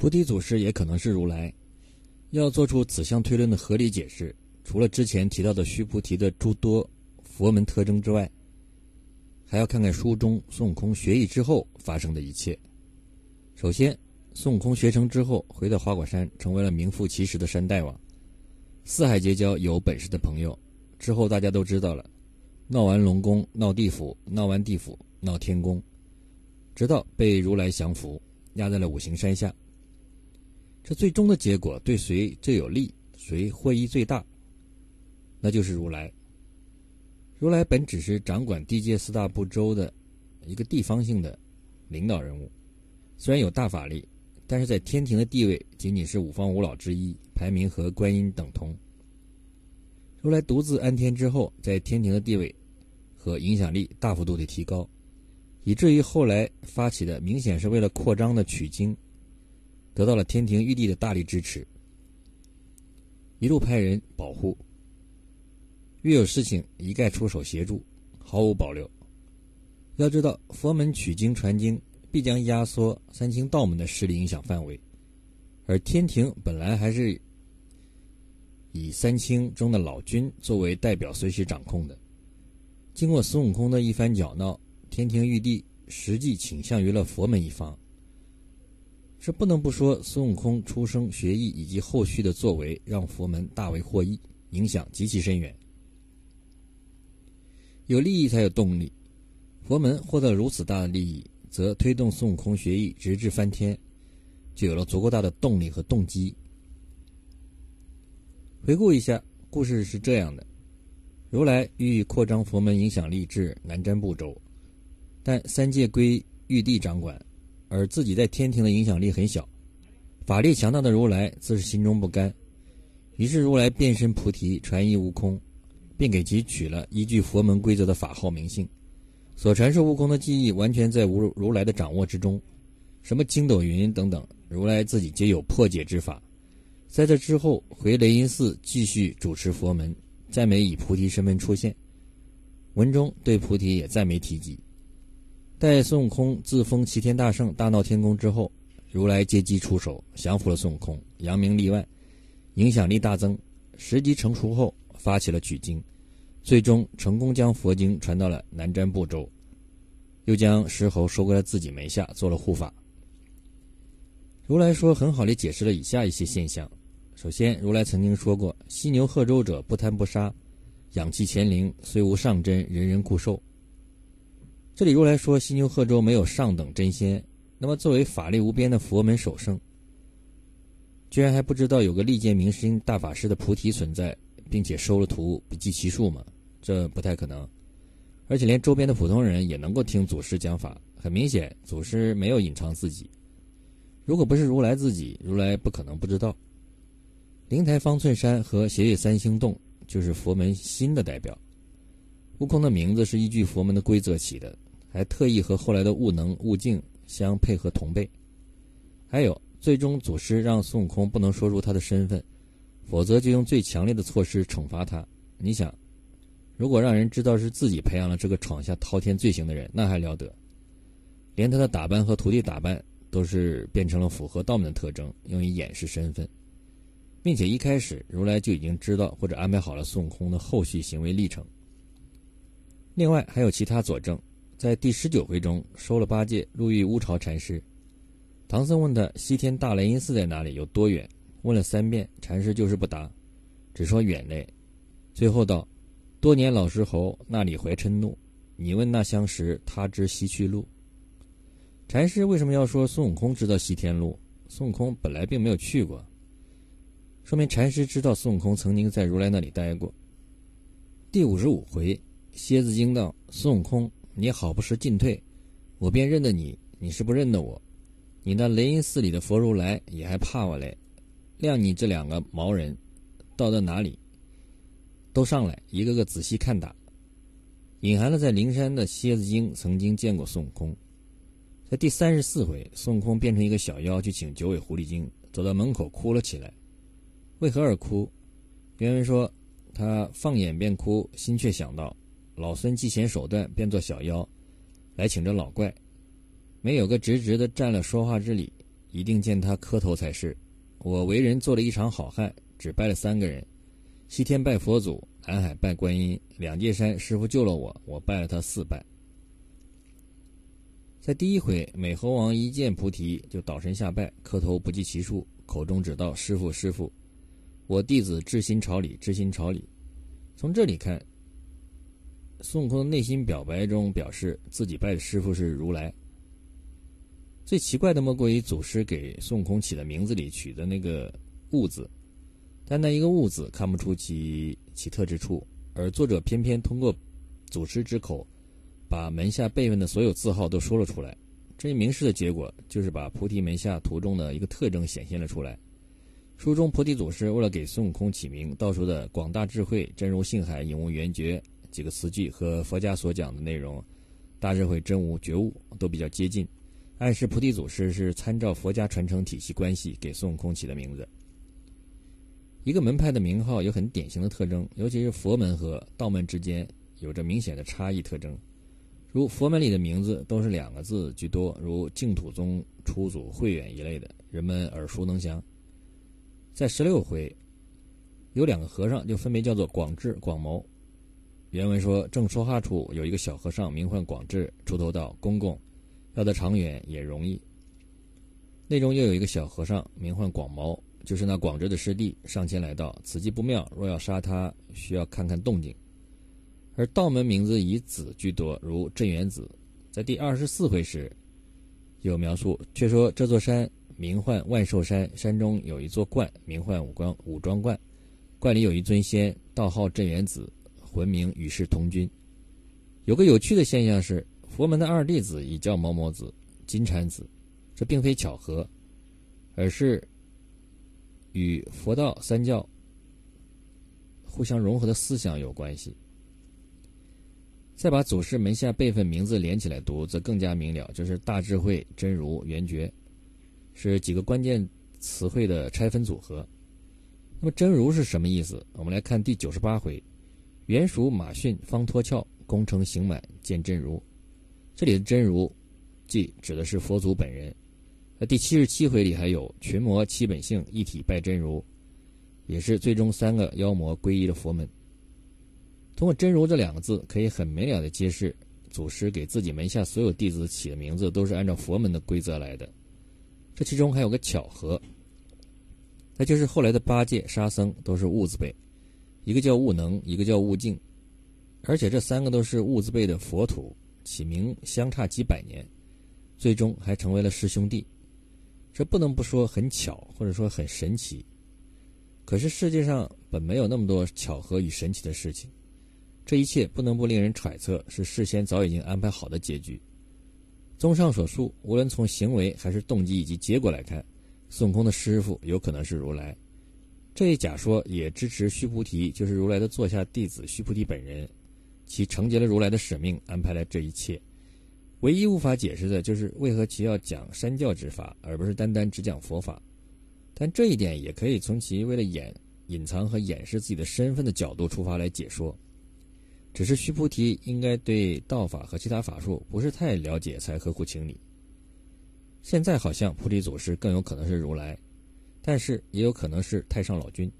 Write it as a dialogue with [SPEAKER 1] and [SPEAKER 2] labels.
[SPEAKER 1] 菩提祖师也可能是如来。要做出此项推论的合理解释，除了之前提到的须菩提的诸多佛门特征之外，还要看看书中孙悟空学艺之后发生的一切。首先，孙悟空学成之后，回到花果山，成为了名副其实的山大王，四海结交有本事的朋友。之后大家都知道了，闹完龙宫，闹地府，闹完地府，闹天宫，直到被如来降服，压在了五行山下。这最终的结果对谁最有利，谁获益最大？那就是如来。如来本只是掌管地界四大部洲的一个地方性的领导人物，虽然有大法力，但是在天庭的地位仅仅是五方五老之一，排名和观音等同。如来独自安天之后，在天庭的地位和影响力大幅度的提高，以至于后来发起的明显是为了扩张的取经。得到了天庭玉帝的大力支持，一路派人保护，越有事情一概出手协助，毫无保留。要知道，佛门取经传经必将压缩三清道门的势力影响范围，而天庭本来还是以三清中的老君作为代表随时掌控的。经过孙悟空的一番搅闹，天庭玉帝实际倾向于了佛门一方。这不能不说，孙悟空出生学艺以及后续的作为，让佛门大为获益，影响极其深远。有利益才有动力，佛门获得如此大的利益，则推动孙悟空学艺直至翻天，就有了足够大的动力和动机。回顾一下，故事是这样的：如来欲扩张佛门影响力至南瞻部洲，但三界归玉帝掌管。而自己在天庭的影响力很小，法力强大的如来自是心中不甘，于是如来变身菩提，传译悟空，并给其取了依据佛门规则的法号名姓。所传授悟空的记忆完全在如如来的掌握之中，什么筋斗云等等，如来自己皆有破解之法。在这之后，回雷音寺继续主持佛门，再没以菩提身份出现，文中对菩提也再没提及。待孙悟空自封齐天大圣、大闹天宫之后，如来借机出手，降服了孙悟空，扬名立万，影响力大增。时机成熟后，发起了取经，最终成功将佛经传到了南瞻部洲，又将石猴收归了自己门下，做了护法。如来说，很好的解释了以下一些现象：首先，如来曾经说过：“犀牛贺州者，不贪不杀，养气乾灵，虽无上真，人人固受。”这里如来说西牛贺州没有上等真仙，那么作为法力无边的佛门首圣，居然还不知道有个利剑明心大法师的菩提存在，并且收了徒不计其数吗？这不太可能。而且连周边的普通人也能够听祖师讲法，很明显祖师没有隐藏自己。如果不是如来自己，如来不可能不知道。灵台方寸山和斜月三星洞就是佛门新的代表。悟空的名字是依据佛门的规则起的。还特意和后来的悟能、悟净相配合同辈，还有最终祖师让孙悟空不能说出他的身份，否则就用最强烈的措施惩罚他。你想，如果让人知道是自己培养了这个闯下滔天罪行的人，那还了得？连他的打扮和徒弟打扮都是变成了符合道门的特征，用于掩饰身份，并且一开始如来就已经知道或者安排好了孙悟空的后续行为历程。另外还有其他佐证。在第十九回中收了八戒，路遇乌巢禅师。唐僧问他西天大雷音寺在哪里，有多远？问了三遍，禅师就是不答，只说远嘞。最后道：多年老石猴那里怀嗔怒，你问那相识，他知西去路。禅师为什么要说孙悟空知道西天路？孙悟空本来并没有去过，说明禅师知道孙悟空曾经在如来那里待过。第五十五回，蝎子精道：孙悟空。你好不识进退，我便认得你，你是不认得我。你那雷音寺里的佛如来也还怕我嘞，谅你这两个毛人，到到哪里都上来，一个个仔细看打。隐含了在灵山的蝎子精曾经见过孙悟空，在第三十四回，孙悟空变成一个小妖去请九尾狐狸精，走到门口哭了起来。为何而哭？原文说他放眼便哭，心却想到。老孙既显手段，变作小妖，来请这老怪，没有个直直的占了说话之理，一定见他磕头才是。我为人做了一场好汉，只拜了三个人：西天拜佛祖，南海拜观音，两界山师傅救了我，我拜了他四拜。在第一回，美猴王一见菩提就倒身下拜，磕头不计其数，口中只道：“师傅，师傅，我弟子至心朝礼，至心朝礼。”从这里看，孙悟空的内心表白中表示自己拜的师傅是如来。最奇怪的莫过于祖师给孙悟空起的名字里取的那个“悟”字，但那一个“悟”字看不出其奇特之处，而作者偏偏通过祖师之口。把门下辈分的所有字号都说了出来，这一明示的结果就是把菩提门下图中的一个特征显现了出来。书中菩提祖师为了给孙悟空起名，道出的“广大智慧，真如性海，永无缘觉”几个词句和佛家所讲的内容“大智慧，真无觉悟”都比较接近，暗示菩提祖师是参照佛家传承体系关系给孙悟空起的名字。一个门派的名号有很典型的特征，尤其是佛门和道门之间有着明显的差异特征。如佛门里的名字都是两个字居多，如净土宗初祖慧远一类的，人们耳熟能详。在十六回，有两个和尚，就分别叫做广智、广谋。原文说：“正说话处，有一个小和尚，名唤广智，出头道：‘公公，要得长远也容易。’内中又有一个小和尚，名唤广谋，就是那广智的师弟，上前来到：‘此计不妙，若要杀他，需要看看动静。’”而道门名字以子居多，如镇元子。在第二十四回时，有描述，却说这座山名唤万寿山，山中有一座观，名唤武光武装观，观里有一尊仙，道号镇元子，魂名与世同君。有个有趣的现象是，佛门的二弟子也叫某某子、金蝉子，这并非巧合，而是与佛道三教互相融合的思想有关系。再把祖师门下辈分名字连起来读，则更加明了，就是大智慧、真如、圆觉，是几个关键词汇的拆分组合。那么真如是什么意思？我们来看第九十八回，原属马逊方脱壳，功成行满见真如。这里的真如，即指的是佛祖本人。那第七十七回里还有群魔七本性一体拜真如，也是最终三个妖魔皈依的佛门。通过“真如”这两个字，可以很明了的揭示，祖师给自己门下所有弟子起的名字都是按照佛门的规则来的。这其中还有个巧合，那就是后来的八戒、沙僧都是“悟”字辈，一个叫悟能，一个叫悟净，而且这三个都是“悟”字辈的佛土，起名相差几百年，最终还成为了师兄弟。这不能不说很巧，或者说很神奇。可是世界上本没有那么多巧合与神奇的事情。这一切不能不令人揣测，是事先早已经安排好的结局。综上所述，无论从行为还是动机以及结果来看，孙悟空的师傅有可能是如来。这一假说也支持须菩提就是如来的座下弟子须菩提本人，其承接了如来的使命，安排了这一切。唯一无法解释的就是为何其要讲三教之法，而不是单单只讲佛法。但这一点也可以从其为了掩隐藏和掩饰自己的身份的角度出发来解说。只是须菩提应该对道法和其他法术不是太了解，才合乎情理。现在好像菩提祖师更有可能是如来，但是也有可能是太上老君。